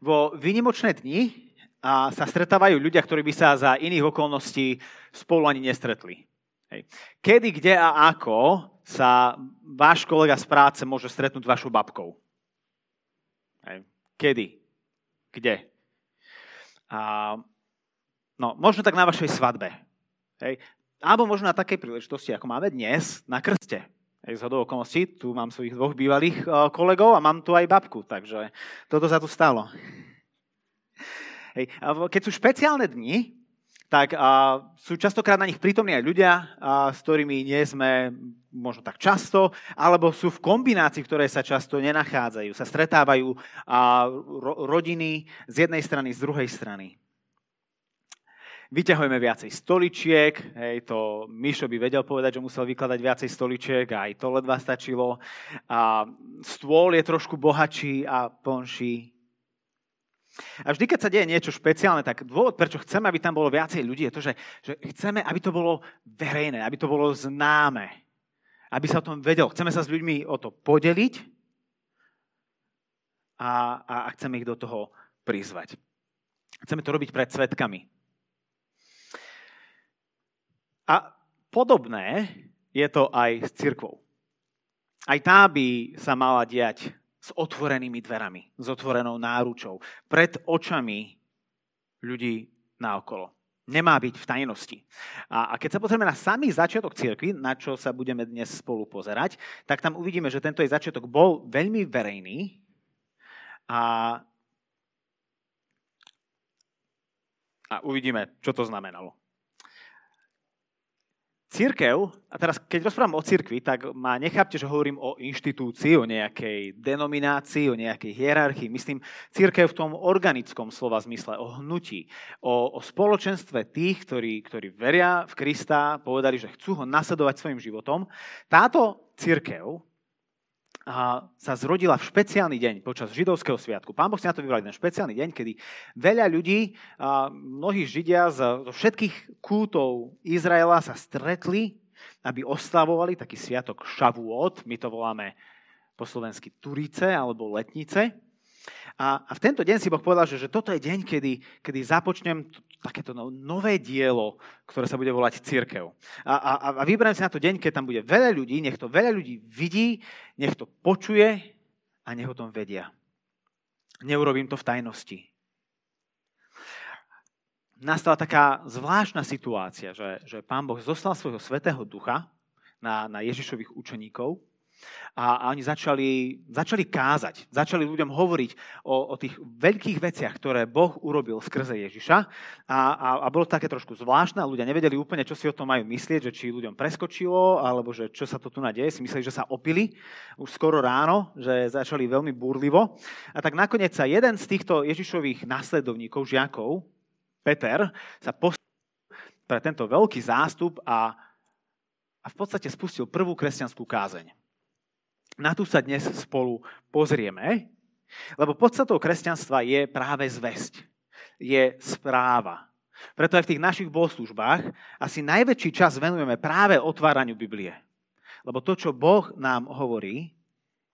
Vo výnimočné dni a sa stretávajú ľudia, ktorí by sa za iných okolností spolu ani nestretli. Hej. Kedy, kde a ako sa váš kolega z práce môže stretnúť s vašou babkou? Hej. Kedy? Kde? A, no, možno tak na vašej svadbe. Hej. Alebo možno na takej príležitosti, ako máme dnes, na krste. Z hodou okolností, tu mám svojich dvoch bývalých kolegov a mám tu aj babku, takže toto sa tu stalo. Hej. Keď sú špeciálne dni, tak sú častokrát na nich prítomní aj ľudia, s ktorými nie sme možno tak často, alebo sú v kombinácii, ktoré sa často nenachádzajú. Sa stretávajú rodiny z jednej strany, z druhej strany. Vyťahujeme viacej stoličiek, hej, to Mišo by vedel povedať, že musel vykladať viacej stoličiek, aj to ledva stačilo. A stôl je trošku bohatší a plnší. A vždy, keď sa deje niečo špeciálne, tak dôvod, prečo chceme, aby tam bolo viacej ľudí, je to, že, že chceme, aby to bolo verejné, aby to bolo známe, aby sa o tom vedel. Chceme sa s ľuďmi o to podeliť a, a, a chceme ich do toho prizvať. Chceme to robiť pred svetkami. A podobné je to aj s cirkvou. Aj tá by sa mala diať s otvorenými dverami, s otvorenou náručou, pred očami ľudí naokolo. Nemá byť v tajnosti. A, a keď sa pozrieme na samý začiatok cirkvi, na čo sa budeme dnes spolu pozerať, tak tam uvidíme, že tento jej začiatok bol veľmi verejný a, a uvidíme, čo to znamenalo. Církev, a teraz keď rozprávam o cirkvi, tak ma nechápte, že hovorím o inštitúcii, o nejakej denominácii, o nejakej hierarchii. Myslím církev v tom organickom slova zmysle, o hnutí, o, o spoločenstve tých, ktorí, ktorí veria v Krista, povedali, že chcú ho nasledovať svojim životom. Táto církev sa zrodila v špeciálny deň počas židovského sviatku. Pán Boh si na to vybral jeden špeciálny deň, kedy veľa ľudí, mnohí židia zo všetkých kútov Izraela sa stretli, aby oslavovali taký sviatok Šavuot, my to voláme po slovensky Turice alebo Letnice. A, v tento deň si Boh povedal, že, že toto je deň, kedy, kedy započnem takéto no, nové dielo, ktoré sa bude volať církev. A, a, a vyberiem si na to deň, keď tam bude veľa ľudí, nech to veľa ľudí vidí, nech to počuje a nech o tom vedia. Neurobím to v tajnosti. Nastala taká zvláštna situácia, že, že pán Boh zoslal svojho svetého ducha na, na Ježišových učeníkov a, a oni začali, začali kázať, začali ľuďom hovoriť o, o tých veľkých veciach, ktoré Boh urobil skrze Ježiša. A, a, a bolo také trošku zvláštne, ľudia nevedeli úplne, čo si o tom majú myslieť, že či ľuďom preskočilo, alebo že čo sa to tu nadeje. Si mysleli, že sa opili už skoro ráno, že začali veľmi búrlivo. A tak nakoniec sa jeden z týchto Ježišových následovníkov, žiakov, Peter, sa postavil pre tento veľký zástup a, a v podstate spustil prvú kresťanskú kázeň. Na tu sa dnes spolu pozrieme, lebo podstatou kresťanstva je práve zväzť. Je správa. Preto aj v tých našich bohoslužbách asi najväčší čas venujeme práve otváraniu Biblie. Lebo to, čo Boh nám hovorí,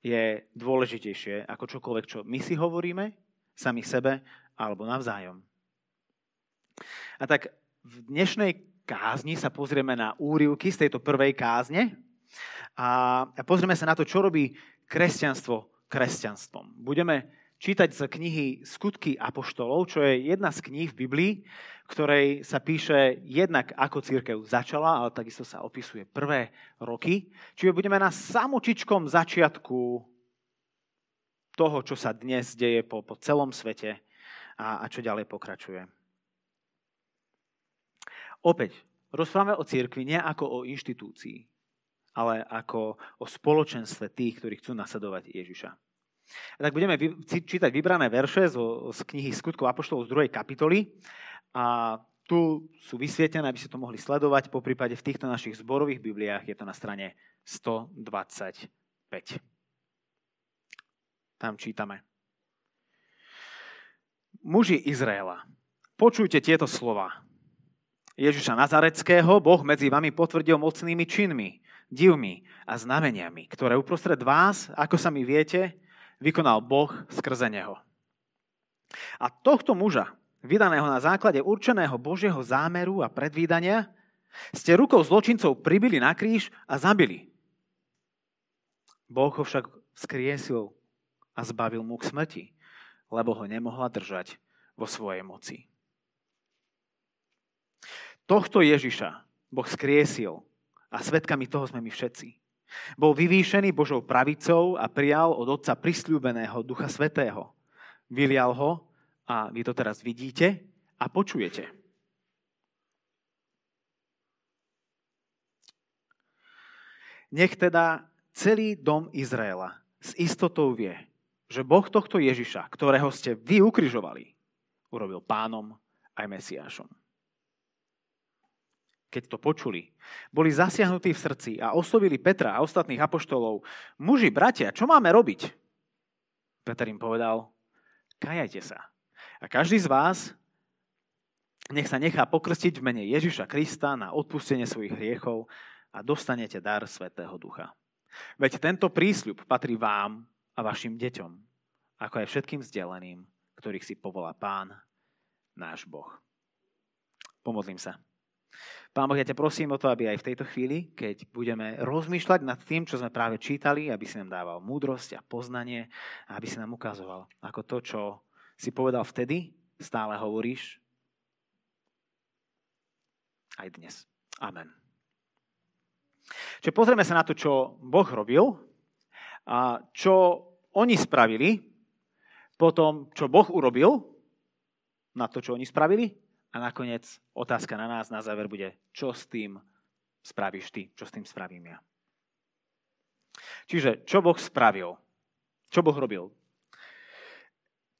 je dôležitejšie ako čokoľvek, čo my si hovoríme, sami sebe alebo navzájom. A tak v dnešnej kázni sa pozrieme na úrivky z tejto prvej kázne, a pozrieme sa na to, čo robí kresťanstvo kresťanstvom. Budeme čítať z knihy Skutky apoštolov, čo je jedna z kníh v Biblii, ktorej sa píše jednak ako církev začala, ale takisto sa opisuje prvé roky. Čiže budeme na samočičkom začiatku toho, čo sa dnes deje po, po celom svete a, a čo ďalej pokračuje. Opäť, rozprávame o církvi nie ako o inštitúcii, ale ako o spoločenstve tých, ktorí chcú nasledovať Ježiša. A tak budeme čítať vybrané verše zo, z knihy Skutkov Apoštolov z druhej kapitoly. A tu sú vysvietené, aby ste to mohli sledovať. Po prípade v týchto našich zborových bibliách je to na strane 125. Tam čítame. Muži Izraela, počujte tieto slova. Ježiša Nazareckého Boh medzi vami potvrdil mocnými činmi, divmi a znameniami, ktoré uprostred vás, ako sa mi viete, vykonal Boh skrze Neho. A tohto muža, vydaného na základe určeného Božieho zámeru a predvídania, ste rukou zločincov pribili na kríž a zabili. Boh ho však skriesil a zbavil mu k smrti, lebo ho nemohla držať vo svojej moci. Tohto Ježiša Boh skriesil a svetkami toho sme my všetci. Bol vyvýšený Božou pravicou a prijal od Otca prisľúbeného Ducha Svetého. Vylial ho a vy to teraz vidíte a počujete. Nech teda celý dom Izraela s istotou vie, že Boh tohto Ježiša, ktorého ste vy ukrižovali, urobil pánom aj Mesiášom keď to počuli, boli zasiahnutí v srdci a oslovili Petra a ostatných apoštolov. Muži, bratia, čo máme robiť? Peter im povedal, kajajte sa. A každý z vás nech sa nechá pokrstiť v mene Ježiša Krista na odpustenie svojich hriechov a dostanete dar Svetého Ducha. Veď tento prísľub patrí vám a vašim deťom, ako aj všetkým vzdeleným, ktorých si povolá Pán, náš Boh. Pomodlím sa. Pán Boh, ja ťa prosím o to, aby aj v tejto chvíli, keď budeme rozmýšľať nad tým, čo sme práve čítali, aby si nám dával múdrosť a poznanie a aby si nám ukazoval, ako to, čo si povedal vtedy, stále hovoríš aj dnes. Amen. Čiže pozrieme sa na to, čo Boh robil a čo oni spravili, potom, čo Boh urobil, na to, čo oni spravili a nakoniec otázka na nás na záver bude, čo s tým spravíš ty, čo s tým spravím ja. Čiže, čo Boh spravil? Čo Boh robil?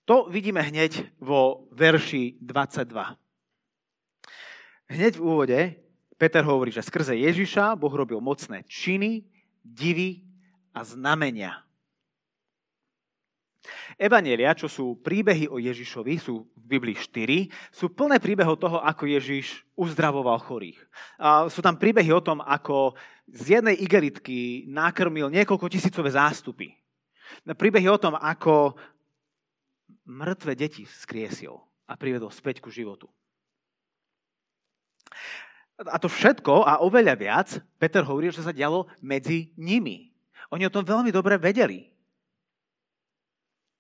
To vidíme hneď vo verši 22. Hneď v úvode Peter hovorí, že skrze Ježiša Boh robil mocné činy, divy a znamenia. Evanielia, čo sú príbehy o Ježišovi, sú v Biblii 4, sú plné príbehov toho, ako Ježiš uzdravoval chorých. A sú tam príbehy o tom, ako z jednej igelitky nakrmil niekoľko tisícové zástupy. Príbehy o tom, ako mŕtve deti skriesil a privedol späť ku životu. A to všetko a oveľa viac, Peter hovorí, že sa dialo medzi nimi. Oni o tom veľmi dobre vedeli.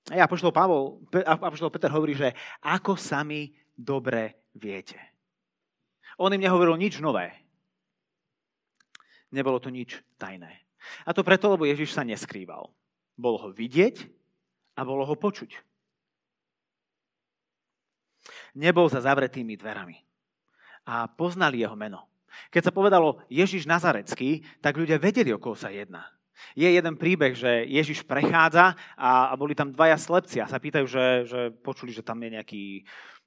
A Apoštol, Pavol, Apoštol Peter hovorí, že ako sami dobre viete. On im nehovoril nič nové. Nebolo to nič tajné. A to preto, lebo Ježiš sa neskrýval. Bolo ho vidieť a bolo ho počuť. Nebol za zavretými dverami. A poznali jeho meno. Keď sa povedalo Ježiš Nazarecký, tak ľudia vedeli, o koho sa jedná. Je jeden príbeh, že Ježiš prechádza a, a boli tam dvaja slepci a sa pýtajú, že, že počuli, že tam je nejaký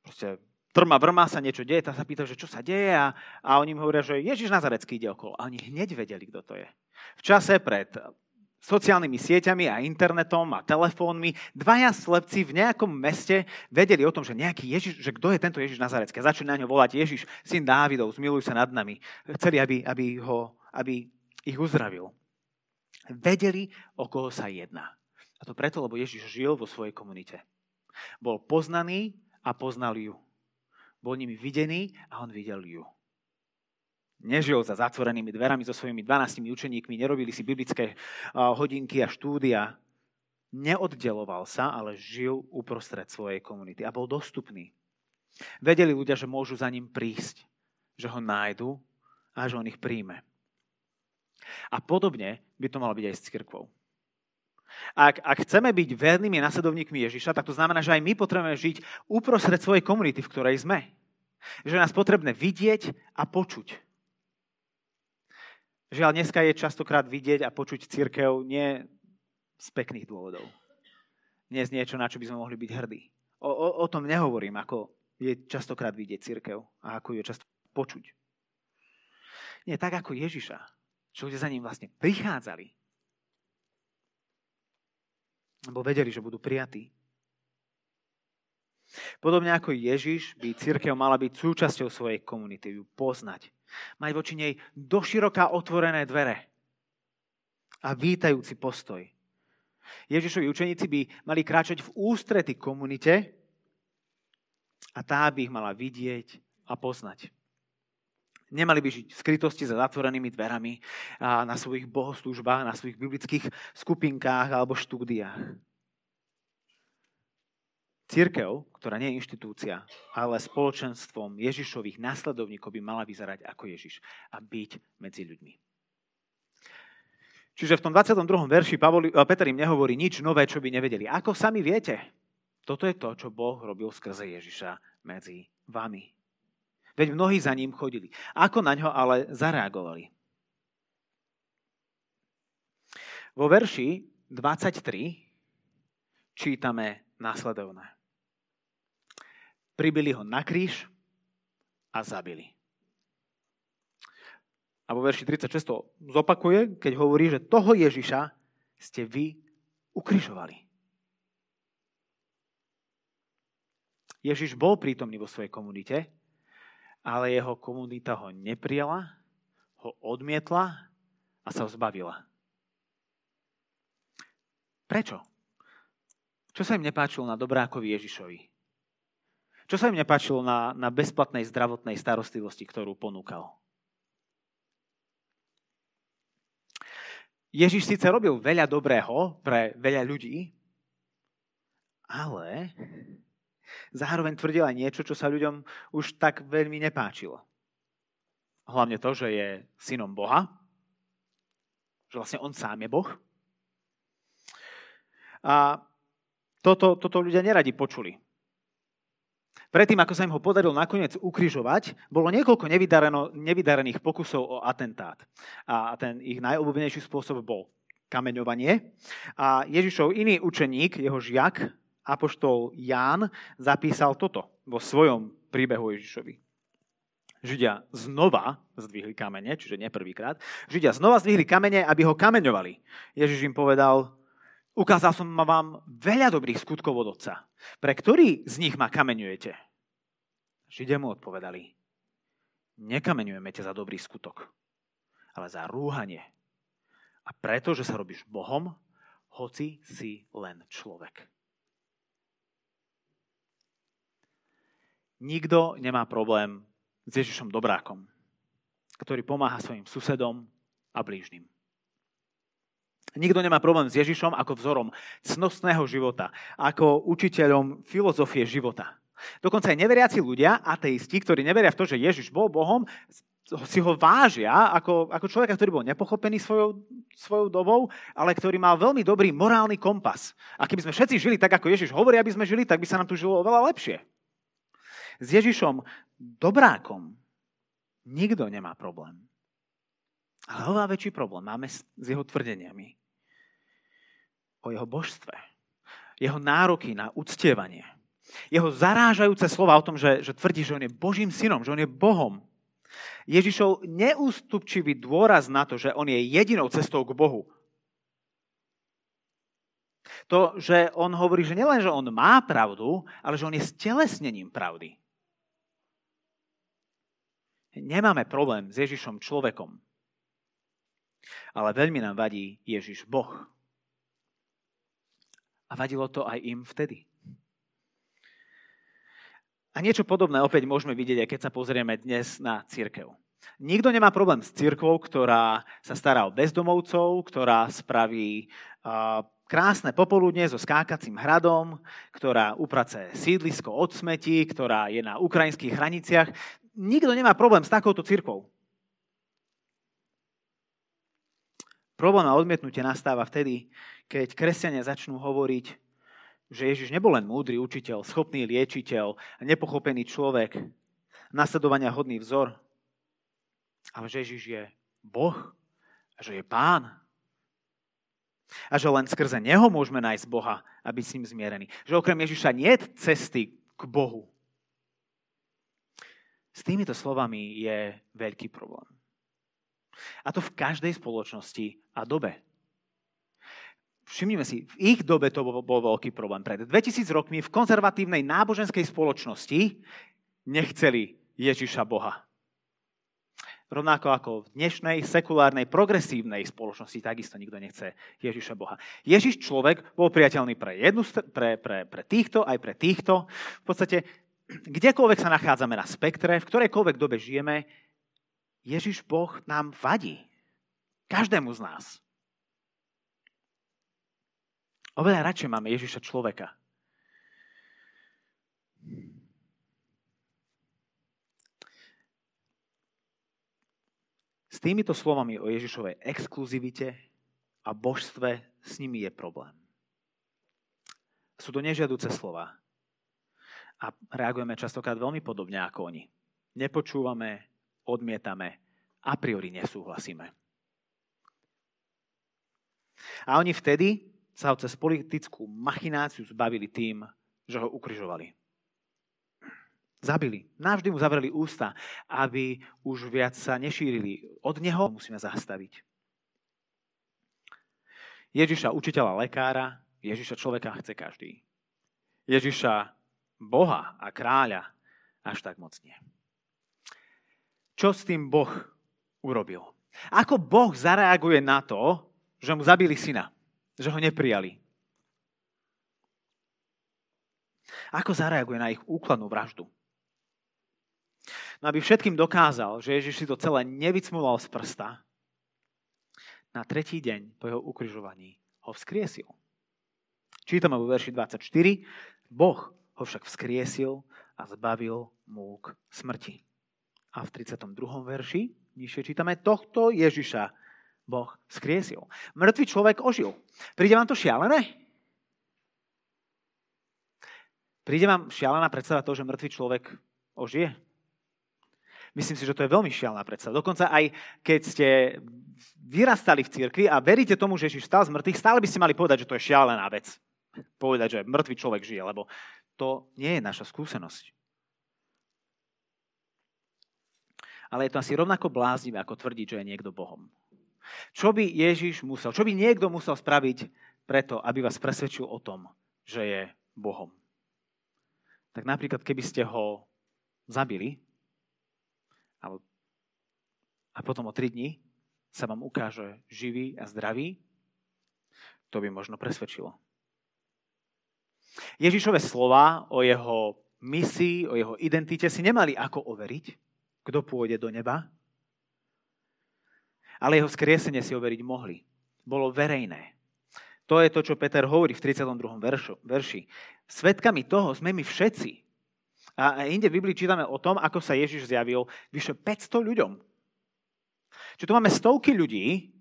proste, trma vrma sa niečo deje, tak sa pýtajú, že čo sa deje a, a oni im hovoria, že Ježiš Nazarecký ide okolo. A oni hneď vedeli, kto to je. V čase pred sociálnymi sieťami a internetom a telefónmi, dvaja slepci v nejakom meste vedeli o tom, že nejaký Ježiš, že kto je tento Ježiš Nazarecký. Začali na ňo volať Ježiš, syn Dávidov, zmiluj sa nad nami. Chceli, aby, aby, ho, aby ich uzdravil. Vedeli, o koho sa jedná. A to preto, lebo Ježiš žil vo svojej komunite. Bol poznaný a poznal ju. Bol nimi videný a on videl ju. Nežil za zatvorenými dverami so svojimi 12 učeníkmi, nerobili si biblické hodinky a štúdia. Neoddeloval sa, ale žil uprostred svojej komunity a bol dostupný. Vedeli ľudia, že môžu za ním prísť, že ho nájdu a že on ich príjme. A podobne by to malo byť aj s cirkvou. Ak, ak chceme byť vernými nasledovníkmi Ježiša, tak to znamená, že aj my potrebujeme žiť uprostred svojej komunity, v ktorej sme. Že nás potrebné vidieť a počuť. Žiaľ, dneska je častokrát vidieť a počuť církev nie z pekných dôvodov. Nie z niečo, na čo by sme mohli byť hrdí. O, o, o tom nehovorím, ako je častokrát vidieť církev a ako ju často počuť. Nie tak ako Ježiša že ľudia za ním vlastne prichádzali. Lebo vedeli, že budú prijatí. Podobne ako Ježiš by církev mala byť súčasťou svojej komunity, ju poznať. Mať voči nej doširoká otvorené dvere a vítajúci postoj. Ježišovi učeníci by mali kráčať v ústrety komunite a tá by ich mala vidieť a poznať. Nemali by žiť v skrytosti za zatvorenými dverami a na svojich bohoslúžbách, na svojich biblických skupinkách alebo štúdiách. Církev, ktorá nie je inštitúcia, ale spoločenstvom Ježišových následovníkov by mala vyzerať ako Ježiš a byť medzi ľuďmi. Čiže v tom 22. verši Pavol, eh, Peter im nehovorí nič nové, čo by nevedeli. Ako sami viete, toto je to, čo Boh robil skrze Ježiša medzi vami. Veď mnohí za ním chodili. Ako na ňo ale zareagovali? Vo verši 23 čítame následovné pribili ho na kríž a zabili. A vo verši 36 to zopakuje, keď hovorí, že toho Ježiša ste vy ukrižovali. Ježiš bol prítomný vo svojej komunite, ale jeho komunita ho neprijala, ho odmietla a sa ho zbavila. Prečo? Čo sa im nepáčilo na dobrákovi Ježišovi? Čo sa im nepáčilo na, na bezplatnej zdravotnej starostlivosti, ktorú ponúkal? Ježiš síce robil veľa dobrého pre veľa ľudí, ale zároveň tvrdil aj niečo, čo sa ľuďom už tak veľmi nepáčilo. Hlavne to, že je synom Boha, že vlastne on sám je Boh. A toto, toto ľudia neradi počuli. Predtým, ako sa im ho podarilo nakoniec ukrižovať, bolo niekoľko nevydarených pokusov o atentát. A ten ich najobľúbenejší spôsob bol kameňovanie. A Ježišov iný učeník, jeho žiak, apoštol Ján, zapísal toto vo svojom príbehu Ježišovi. Židia znova zdvihli kamene, čiže nie prvýkrát. Židia znova zdvihli kamene, aby ho kameňovali. Ježiš im povedal, Ukázal som vám veľa dobrých skutkov od Otca. Pre ktorý z nich ma kameňujete? Židia mu odpovedali, nekameňujeme ťa za dobrý skutok, ale za rúhanie. A preto, že sa robíš Bohom, hoci si len človek. Nikto nemá problém s Ježišom Dobrákom, ktorý pomáha svojim susedom a blížnym. Nikto nemá problém s Ježišom ako vzorom cnostného života, ako učiteľom filozofie života. Dokonca aj neveriaci ľudia, ateisti, ktorí neveria v to, že Ježiš bol Bohom, si ho vážia ako, ako človeka, ktorý bol nepochopený svojou, svojou dobou, ale ktorý mal veľmi dobrý morálny kompas. A keby sme všetci žili tak, ako Ježiš hovorí, aby sme žili, tak by sa nám tu žilo oveľa lepšie. S Ježišom dobrákom nikto nemá problém. Ale oveľa väčší problém máme s jeho tvrdeniami o jeho božstve. Jeho nároky na uctievanie. Jeho zarážajúce slova o tom, že, že tvrdí, že on je Božím synom, že on je Bohom. Ježišov neústupčivý dôraz na to, že on je jedinou cestou k Bohu. To, že on hovorí, že nielen, že on má pravdu, ale že on je stelesnením pravdy. Nemáme problém s Ježišom človekom. Ale veľmi nám vadí Ježiš Boh. A vadilo to aj im vtedy. A niečo podobné opäť môžeme vidieť, aj keď sa pozrieme dnes na církev. Nikto nemá problém s církvou, ktorá sa stará o bezdomovcov, ktorá spraví krásne popoludne so skákacím hradom, ktorá uprace sídlisko od smetí, ktorá je na ukrajinských hraniciach. Nikto nemá problém s takouto církvou. Problém a odmietnutie nastáva vtedy, keď kresťania začnú hovoriť, že Ježiš nebol len múdry učiteľ, schopný liečiteľ, nepochopený človek, nasledovania hodný vzor, ale že Ježiš je Boh a že je Pán. A že len skrze Neho môžeme nájsť Boha a byť s ním zmierený. Že okrem Ježiša nie je cesty k Bohu. S týmito slovami je veľký problém. A to v každej spoločnosti a dobe. Všimnime si, v ich dobe to bol, bol veľký problém. Pred 2000 rokmi v konzervatívnej náboženskej spoločnosti nechceli Ježiša Boha. Rovnako ako v dnešnej sekulárnej progresívnej spoločnosti takisto nikto nechce Ježiša Boha. Ježiš človek bol priateľný pre, jednu, pre, pre, pre týchto, aj pre týchto. V podstate kdekoľvek sa nachádzame na spektre, v ktorejkoľvek dobe žijeme, Ježiš Boh nám vadí. Každému z nás. Oveľa radšej máme Ježiša človeka. S týmito slovami o Ježišovej exkluzivite a božstve s nimi je problém. Sú to nežiaduce slova. A reagujeme častokrát veľmi podobne ako oni. Nepočúvame, odmietame, a priori nesúhlasíme. A oni vtedy sa ho cez politickú machináciu zbavili tým, že ho ukrižovali. Zabili. Navždy mu zavreli ústa, aby už viac sa nešírili. Od neho musíme zastaviť. Ježiša učiteľa lekára, Ježiša človeka chce každý. Ježiša Boha a kráľa až tak moc nie. Čo s tým Boh urobil? Ako Boh zareaguje na to, že mu zabili syna, že ho neprijali? Ako zareaguje na ich úkladnú vraždu? No aby všetkým dokázal, že Ježiš si to celé nevycmuloval z prsta, na tretí deň po jeho ukrižovaní ho vzkriesil. Čítame vo verši 24. Boh ho však vzkriesil a zbavil múk smrti. A v 32. verši nižšie čítame, tohto Ježiša Boh vzkriesil. Mŕtvý človek ožil. Príde vám to šialené? Príde vám šialená predstava toho, že mŕtvý človek ožije? Myslím si, že to je veľmi šialená predstava. Dokonca aj keď ste vyrastali v cirkvi a veríte tomu, že Ježiš stal z mŕtvych, stále by ste mali povedať, že to je šialená vec. Povedať, že mŕtvý človek žije, lebo to nie je naša skúsenosť. Ale je to asi rovnako bláznivé, ako tvrdiť, že je niekto Bohom. Čo by Ježiš musel, čo by niekto musel spraviť preto, aby vás presvedčil o tom, že je Bohom? Tak napríklad, keby ste ho zabili a potom o tri dní sa vám ukáže živý a zdravý, to by možno presvedčilo. Ježišove slova o jeho misii, o jeho identite si nemali ako overiť, kto pôjde do neba, ale jeho skriesenie si overiť mohli. Bolo verejné. To je to, čo Peter hovorí v 32. Veršu, verši. Svetkami toho sme my všetci. A inde v Biblii čítame o tom, ako sa Ježiš zjavil vyše 500 ľuďom. Čiže tu máme stovky ľudí,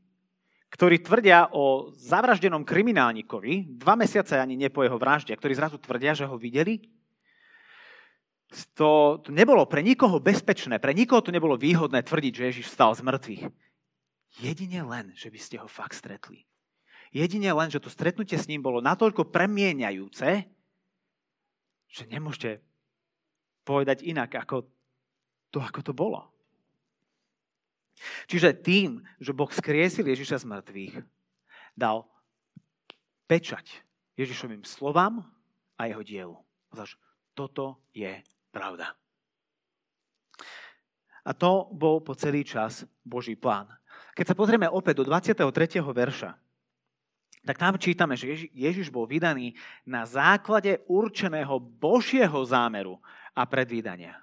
ktorí tvrdia o zavraždenom kriminálnikovi, dva mesiace ani nie po jeho vražde, ktorí zrazu tvrdia, že ho videli. To, to nebolo pre nikoho bezpečné, pre nikoho to nebolo výhodné tvrdiť, že Ježiš stal z mŕtvych. Jedine len, že by ste ho fakt stretli. Jedine len, že to stretnutie s ním bolo natoľko premieňajúce, že nemôžete povedať inak, ako to, ako to bolo. Čiže tým, že Boh skriesil Ježiša z mŕtvych, dal pečať Ježišovým slovám a jeho dielu. Zaž, toto je pravda. A to bol po celý čas Boží plán. Keď sa pozrieme opäť do 23. verša, tak tam čítame, že Ježiš bol vydaný na základe určeného Božieho zámeru a predvídania.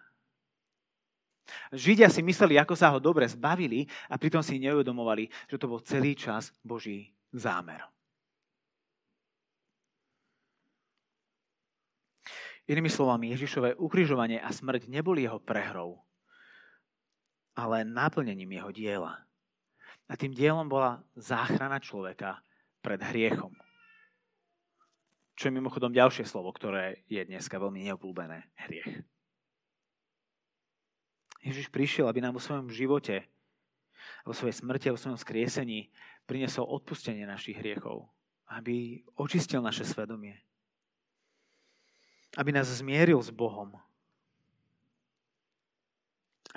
Židia si mysleli, ako sa ho dobre zbavili a pritom si neuvedomovali, že to bol celý čas Boží zámer. Inými slovami, Ježišové ukrižovanie a smrť neboli jeho prehrou, ale naplnením jeho diela. A tým dielom bola záchrana človeka pred hriechom. Čo je mimochodom ďalšie slovo, ktoré je dneska veľmi neobľúbené. Hriech. Ježiš prišiel, aby nám vo svojom živote, vo svojej smrti a vo svojom skriesení priniesol odpustenie našich hriechov. Aby očistil naše svedomie. Aby nás zmieril s Bohom.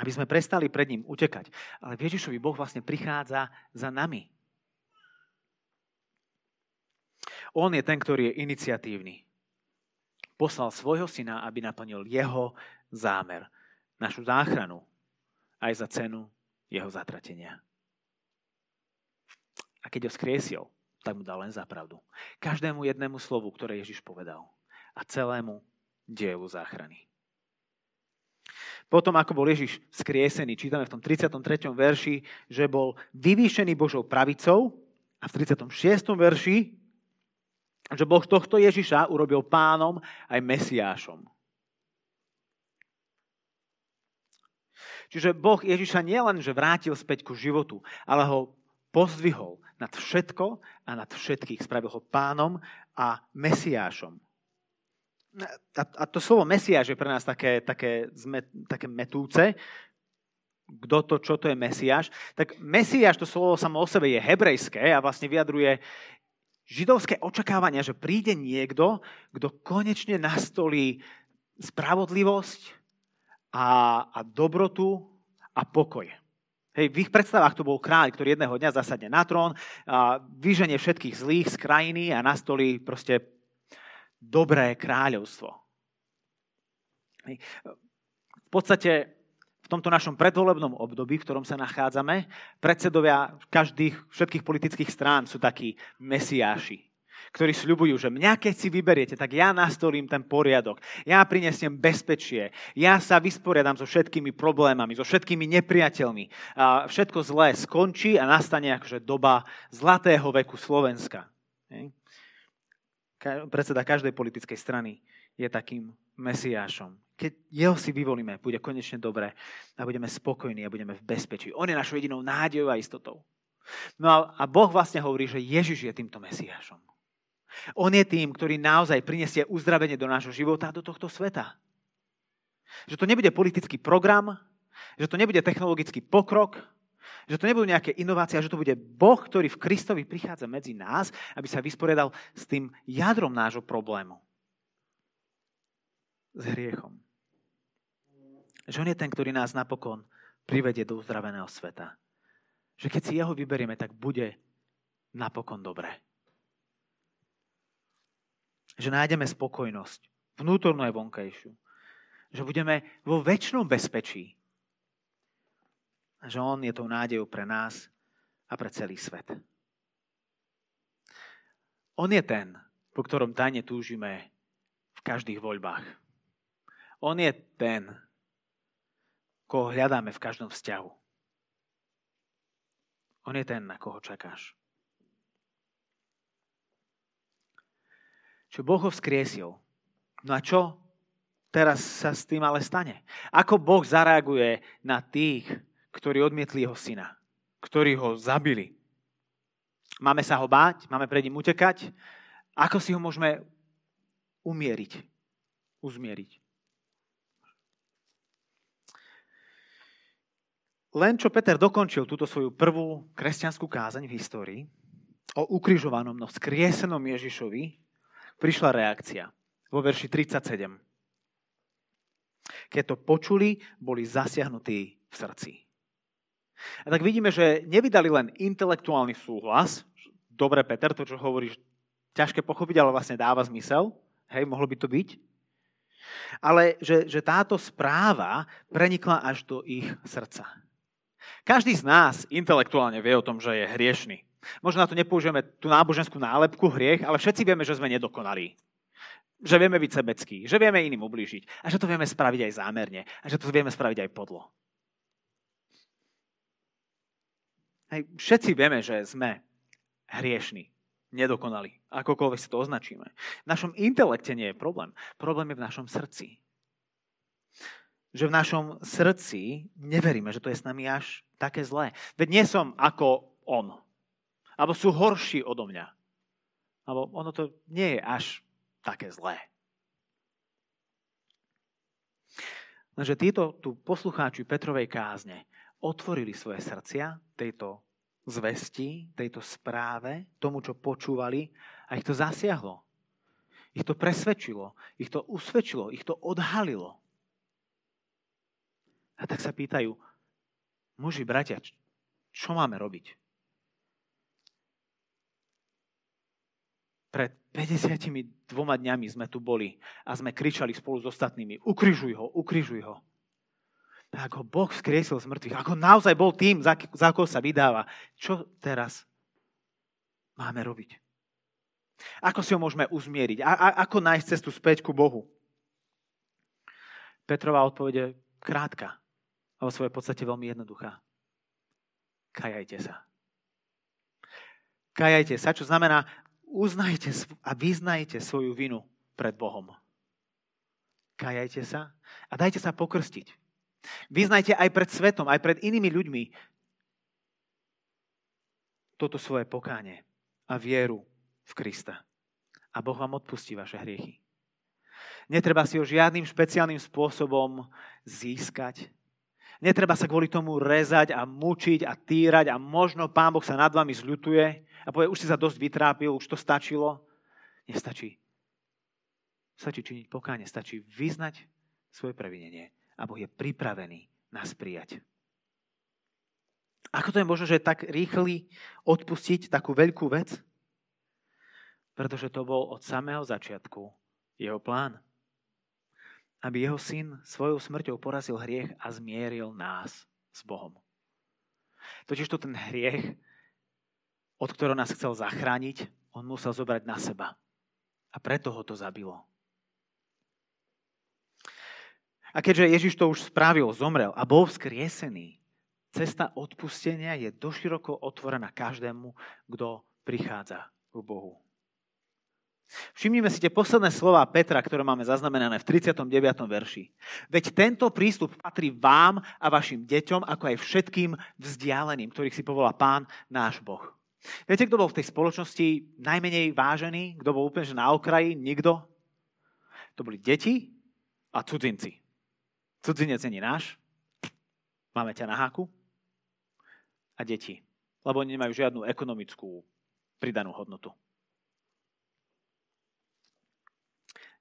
Aby sme prestali pred ním utekať. Ale v Ježišovi Boh vlastne prichádza za nami. On je ten, ktorý je iniciatívny. Poslal svojho syna, aby naplnil jeho zámer našu záchranu aj za cenu jeho zatratenia. A keď ho skriesil, tak mu dal len za pravdu. Každému jednému slovu, ktoré Ježiš povedal. A celému dielu záchrany. Potom, ako bol Ježiš skriesený, čítame v tom 33. verši, že bol vyvýšený Božou pravicou a v 36. verši, že Boh tohto Ježiša urobil pánom aj Mesiášom. Čiže Boh Ježiša nielen, že vrátil späť ku životu, ale ho pozdvihol nad všetko a nad všetkých. Spravil ho pánom a Mesiášom. A, a to slovo Mesiáš je pre nás také, také, také metúce, kto to, čo to je Mesiáš, tak Mesiáš, to slovo samo o sebe je hebrejské a vlastne vyjadruje židovské očakávania, že príde niekto, kto konečne nastolí spravodlivosť a, a dobrotu a pokoj. Hej, v ich predstavách to bol kráľ, ktorý jedného dňa zasadne na trón, a vyženie všetkých zlých z krajiny a nastolí proste dobré kráľovstvo. V podstate v tomto našom predvolebnom období, v ktorom sa nachádzame, predsedovia každých, všetkých politických strán sú takí mesiáši, ktorí sľubujú, že mňa keď si vyberiete, tak ja nastolím ten poriadok, ja prinesiem bezpečie, ja sa vysporiadam so všetkými problémami, so všetkými nepriateľmi. A všetko zlé skončí a nastane akože doba zlatého veku Slovenska predseda každej politickej strany je takým mesiášom. Keď jeho si vyvolíme, bude konečne dobre a budeme spokojní a budeme v bezpečí. On je našou jedinou nádejou a istotou. No a Boh vlastne hovorí, že Ježiš je týmto mesiášom. On je tým, ktorý naozaj prinesie uzdravenie do nášho života a do tohto sveta. Že to nebude politický program, že to nebude technologický pokrok, že to nebudú nejaké inovácie, že to bude Boh, ktorý v Kristovi prichádza medzi nás, aby sa vysporiadal s tým jadrom nášho problému. S hriechom. Že on je ten, ktorý nás napokon privedie do uzdraveného sveta. Že keď si jeho vyberieme, tak bude napokon dobré. Že nájdeme spokojnosť, vnútornú aj vonkajšiu. Že budeme vo väčšnom bezpečí, že On je tou nádejou pre nás a pre celý svet. On je ten, po ktorom tajne túžime v každých voľbách. On je ten, koho hľadáme v každom vzťahu. On je ten, na koho čakáš. Čo Boh ho vzkriesil. No a čo teraz sa s tým ale stane? Ako Boh zareaguje na tých, ktorí odmietli jeho syna, ktorí ho zabili. Máme sa ho báť, máme pred ním utekať. Ako si ho môžeme umieriť, uzmieriť? Len čo Peter dokončil túto svoju prvú kresťanskú kázaň v histórii o ukrižovanom, no skriesenom Ježišovi, prišla reakcia vo verši 37. Keď to počuli, boli zasiahnutí v srdci. A tak vidíme, že nevydali len intelektuálny súhlas. Dobre, Peter, to, čo hovoríš, ťažké pochopiť, ale vlastne dáva zmysel. Hej, mohlo by to byť. Ale že, že táto správa prenikla až do ich srdca. Každý z nás intelektuálne vie o tom, že je hriešný. Možno na to nepoužijeme tú náboženskú nálepku hriech, ale všetci vieme, že sme nedokonalí. Že vieme byť sebeckí, že vieme iným ublížiť a že to vieme spraviť aj zámerne a že to vieme spraviť aj podlo. Hej, všetci vieme, že sme hriešni, nedokonali, akokoľvek si to označíme. V našom intelekte nie je problém. Problém je v našom srdci. Že v našom srdci neveríme, že to je s nami až také zlé. Veď nie som ako on. Alebo sú horší odo mňa. Alebo ono to nie je až také zlé. Lenže títo tu poslucháči Petrovej kázne otvorili svoje srdcia tejto zvesti, tejto správe, tomu, čo počúvali a ich to zasiahlo. Ich to presvedčilo, ich to usvedčilo, ich to odhalilo. A tak sa pýtajú, muži, bratia, čo máme robiť? Pred 52 dňami sme tu boli a sme kričali spolu s ostatnými, ukrižuj ho, ukrižuj ho tak ho Boh vzkriesil z mŕtvych, ako naozaj bol tým, za, za koho sa vydáva. Čo teraz máme robiť? Ako si ho môžeme uzmieriť? A, a, ako nájsť cestu späť ku Bohu? Petrová odpovede krátka a vo svojej podstate veľmi jednoduchá. Kajajte sa. Kajajte sa, čo znamená uznajte a vyznajte svoju vinu pred Bohom. Kajajte sa a dajte sa pokrstiť. Vyznajte aj pred svetom, aj pred inými ľuďmi toto svoje pokánie a vieru v Krista. A Boh vám odpustí vaše hriechy. Netreba si ho žiadnym špeciálnym spôsobom získať. Netreba sa kvôli tomu rezať a mučiť a týrať a možno Pán Boh sa nad vami zľutuje a povie, už si sa dosť vytrápil, už to stačilo. Nestačí. Stačí činiť pokáne, stačí vyznať svoje previnenie a Boh je pripravený nás prijať. Ako to je možné, že tak rýchly odpustiť takú veľkú vec? Pretože to bol od samého začiatku jeho plán aby jeho syn svojou smrťou porazil hriech a zmieril nás s Bohom. Totiž to ten hriech, od ktorého nás chcel zachrániť, on musel zobrať na seba. A preto ho to zabilo. A keďže Ježiš to už spravil, zomrel a bol vzkriesený, cesta odpustenia je doširoko otvorená každému, kto prichádza k Bohu. Všimnime si tie posledné slova Petra, ktoré máme zaznamenané v 39. verši. Veď tento prístup patrí vám a vašim deťom, ako aj všetkým vzdialeným, ktorých si povolá Pán, náš Boh. Viete, kto bol v tej spoločnosti najmenej vážený? Kto bol úplne že na okraji? Nikto? To boli deti a cudzinci. Cudzinec není náš. Máme ťa na háku. A deti. Lebo oni nemajú žiadnu ekonomickú pridanú hodnotu.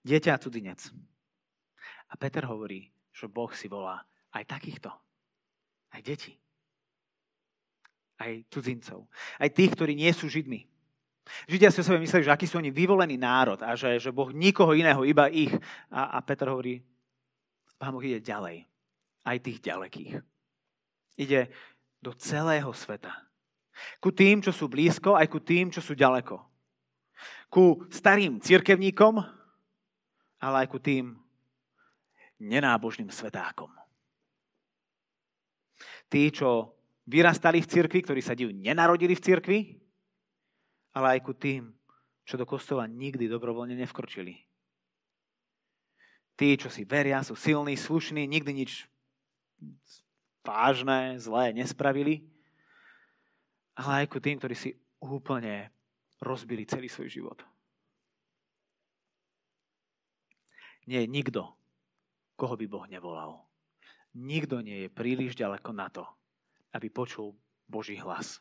dieťa a cudzinec. A Peter hovorí, že Boh si volá aj takýchto. Aj deti. Aj cudzincov. Aj tých, ktorí nie sú Židmi. Židia si o sebe mysleli, že aký sú oni vyvolený národ a že, že Boh nikoho iného, iba ich. A, a Peter hovorí, Pán Boh ide ďalej. Aj tých ďalekých. Ide do celého sveta. Ku tým, čo sú blízko, aj ku tým, čo sú ďaleko. Ku starým cirkevníkom, ale aj ku tým nenábožným svetákom. Tí, čo vyrastali v cirkvi, ktorí sa div nenarodili v cirkvi, ale aj ku tým, čo do kostola nikdy dobrovoľne nevkročili. Tí, čo si veria, sú silní, slušní, nikdy nič vážne, zlé nespravili, ale aj ku tým, ktorí si úplne rozbili celý svoj život. nie je nikto, koho by Boh nevolal. Nikto nie je príliš ďaleko na to, aby počul Boží hlas.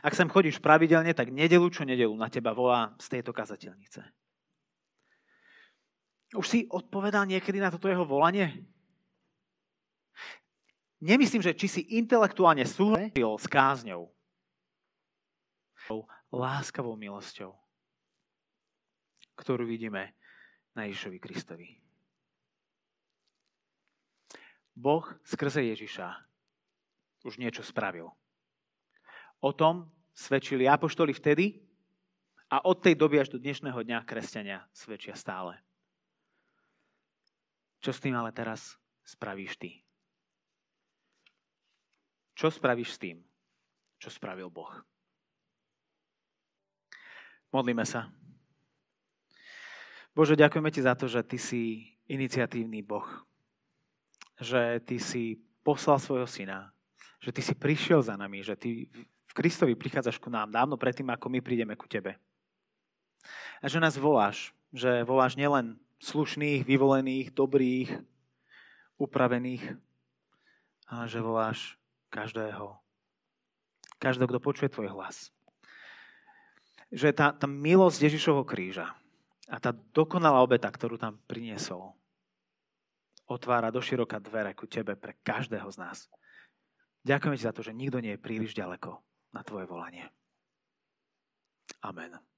Ak sem chodíš pravidelne, tak nedelu čo nedelu na teba volá z tejto kazateľnice. Už si odpovedal niekedy na toto jeho volanie? Nemyslím, že či si intelektuálne súhlasil s kázňou, láskavou milosťou ktorú vidíme na Ježišovi Kristovi. Boh skrze Ježiša už niečo spravil. O tom svedčili apoštoli vtedy a od tej doby až do dnešného dňa kresťania svedčia stále. Čo s tým ale teraz spravíš ty? Čo spravíš s tým, čo spravil Boh? Modlíme sa. Bože, ďakujeme Ti za to, že Ty si iniciatívny Boh. Že Ty si poslal svojho syna. Že Ty si prišiel za nami. Že Ty v Kristovi prichádzaš ku nám dávno predtým, ako my prídeme ku Tebe. A že nás voláš. Že voláš nielen slušných, vyvolených, dobrých, upravených, ale že voláš každého. Každého, kto počuje Tvoj hlas. Že tá, tá milosť Ježišovho kríža, a tá dokonalá obeta, ktorú tam priniesol, otvára do široka dvere ku tebe pre každého z nás. Ďakujem ti za to, že nikto nie je príliš ďaleko na tvoje volanie. Amen.